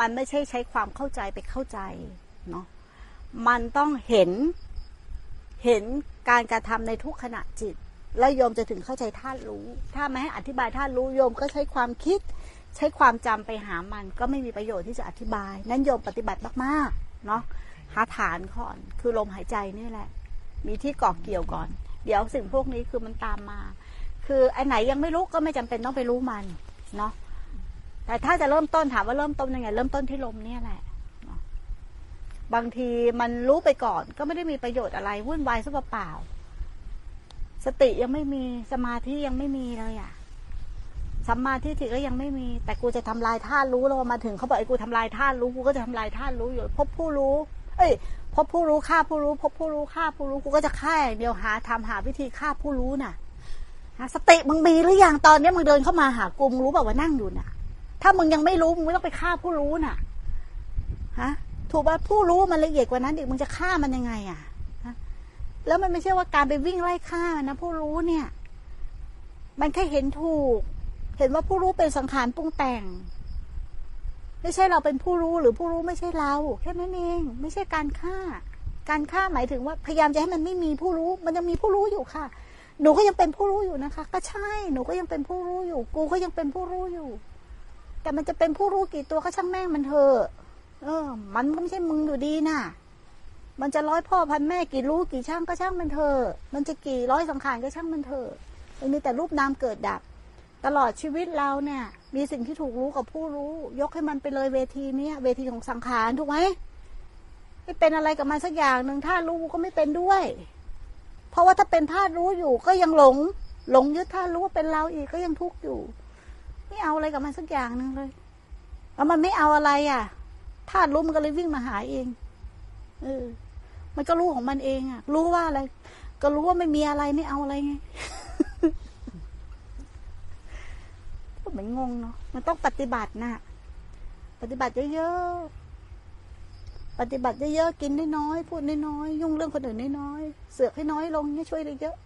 มันไม่ใช่ใช้ความเข้าใจไปเข้าใจเนาะมันต้องเห็นเห็นการกระทำในทุกขณะจิต แล้วโยมจะถึงเข้าใจธาตุรู้ ถ้าไม่ให้อธิบายธาตุรู้โยมก็ใช้ความคิด ใช้ความจำไปหามันก็ไม่มีประโยชน์ที่จะอธิบาย นั้นโยมปฏิบัติมากๆเนาะหาฐานก่อน คือลมหายใจนี่แหละ มีที่เกาะเกี่ยวก่อน เดี๋ยวสิ่งพวกนี้คือมันตามมา คือไอ้ไหนยังไม่รู้ก็ไม่จำเป็นต้องไปรู้มันเนาะ แต่ถ้าจะเริ่มต้นถามว่าเริ่มต้นยังไง เริ่มต้นที่ลมเนี่ยแหละ บางทีมันรู้ไปก่อน ก็ไม่ได้มีประโยชน์อะไรวุ่นวายซะเปล่าสติยังไม่มีสมาธิยังไม่มีเลยอะสัมมาทิฏฐิก็ยังไม่มี แต่กูจะทำลายธาตุรู้แล้วมาถึงเขาบอกไอ้กูทำลายธาตุรู้กูก็จะทำลายธาตุรู้อยู่พบผู้รู้ เอ้ยพบผู้รู้ฆ่าผู้รู้ พบผู้รู้ฆ่าผู้รู้กูก็จะฆ่าอย่างเดียวหาทำหาวิธีฆ่าผู้รู้น่ะสติมึงมีหรือยังตอนนี้มึงเดินเข้ามาหากูมึงรู้แบบว่านั่งอยู่น่ะ ถ้ามึงยังไม่รู้มึงไม่ต้องไปฆ่าผู้รู้น่ะฮะถูกป่ะผู้รู้มันละเอียดกว่านั้นอีกมึงจะฆ่ามันยังไงอะฮะแล้วมันไม่ใช่ว่าการไปวิ่งไล่ฆ่ามันนะผู้รู้เนี่ย มันแค่เห็นถูก เห็นว่าผู้รู้เป็นสังขารปรุงแต่ง ไม่ใช่เราเป็นผู้รู้หรือผู้รู้ไม่ใช่เรา แค่นั้นเอง ไม่ใช่การฆ่า การฆ่าหมายถึงว่าพยายามจะให้มันไม่มีผู้รู้ มันยังมีผู้รู้อยู่ค่ะ หนูก็ยังเป็นผู้รู้อยู่นะคะ ก็ใช่ หนูก็ยังเป็นผู้รู้อยู่ กูก็ยังเป็นผู้รู้อยู่ แต่มันจะเป็นผู้รู้กี่ตัวก็ช่างแม่งมันเถอะเออ มันก็ไม่ใช่มึงอยู่ดีน่ะ มันจะร้อยพ่อพันแม่กี่รู้กี่ช่างก็ช่างมันเถอะมันจะกี่ร้อยสังขารก็ช่างมันเถอะมันมีแต่รูปนามเกิดดับ ตลอดชีวิตเราเนี่ย มีสิ่งที่ถูกรู้กับผู้รู้ ยกให้มันไปเลยเวทีเนี้ยเวทีของสังขารถูกไหมไม่เป็นอะไรกับมันสักอย่างหนึ่งถ้ารู้ก็ไม่เป็นด้วย เพราะว่าถ้าเป็นธาตุรู้อยู่ก็ยังหลง หลงยึดธาตุรู้ว่าเป็นเราอีกก็ยังทุกข์อยู่ เอาอะไรกับมันสักอย่างหนึ่งเลยแล้วมันไม่เอาอะไรอะธาตุรู้มันก็เลยวิ่งมาหาเอง เออ มันก็รู้ของมันเองอะ รู้ว่าอะไร ก็รู้ว่าไม่มีอะไรไม่เอาอะไรไงก็เหมือนงงเนาะ มันต้องปฏิบัตินะปฏิบัติเยอะๆ ปฏิบัติเยอะๆ กินน้อยๆ พูดน้อยๆ ยุ่งเรื่องคนอื่นน้อยๆ เสือกให้น้อยลงเนี่ยช่วยได้เยอะ